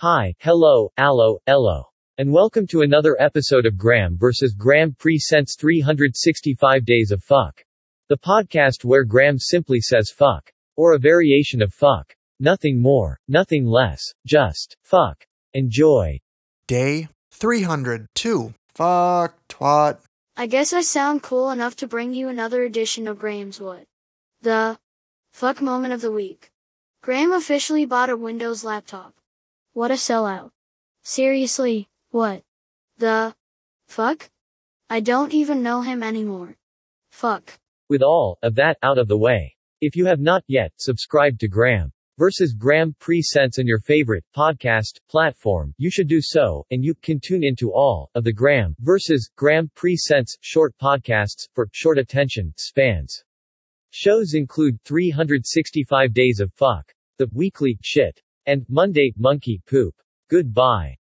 Hi, hello, allo, ello. And welcome to another episode of Graeme vs. Graeme Presents 365 Days of Fuck. The podcast where Graeme simply says fuck. Or a variation of fuck. Nothing more, nothing less, just fuck. Enjoy. Day 302. Fuck, twat. I guess I sound cool enough to bring you another edition of Graeme's What? The fuck moment of the week. Graeme officially bought a Windows laptop. What a sellout. Seriously, what? The fuck? I don't even know him anymore. Fuck. With all of that out of the way. If you have not yet subscribed to Graeme versus Graeme Presents in your favorite podcast platform, you should do so, and you can tune into all of the Graeme versus Graeme Presents short podcasts for short attention spans. Shows include 365 Days of Fuck, The Weekly Shit, and Monday Monkey Poop. Goodbye.